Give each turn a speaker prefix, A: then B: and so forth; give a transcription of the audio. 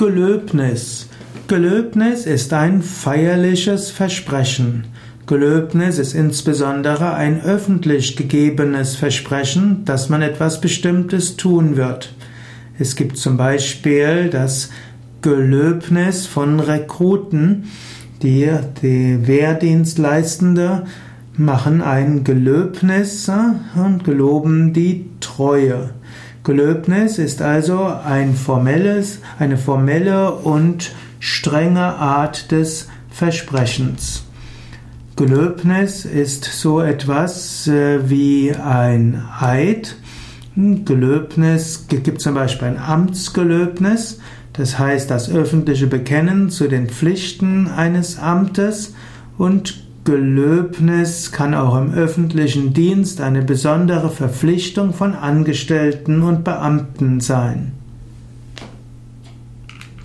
A: Gelöbnis. Gelöbnis ist ein feierliches Versprechen. Gelöbnis ist insbesondere ein öffentlich gegebenes Versprechen, dass man etwas Bestimmtes tun wird. Es gibt zum Beispiel das Gelöbnis von Rekruten, die, die Wehrdienstleistende machen ein Gelöbnis und geloben die Treue. Gelöbnis ist also ein formelles, eine formelle und strenge Art des Versprechens. Gelöbnis ist so etwas äh, wie ein Eid. Gelöbnis gibt zum Beispiel ein Amtsgelöbnis, das heißt das öffentliche Bekennen zu den Pflichten eines Amtes und Gelöbnis kann auch im öffentlichen Dienst eine besondere Verpflichtung von Angestellten und Beamten sein.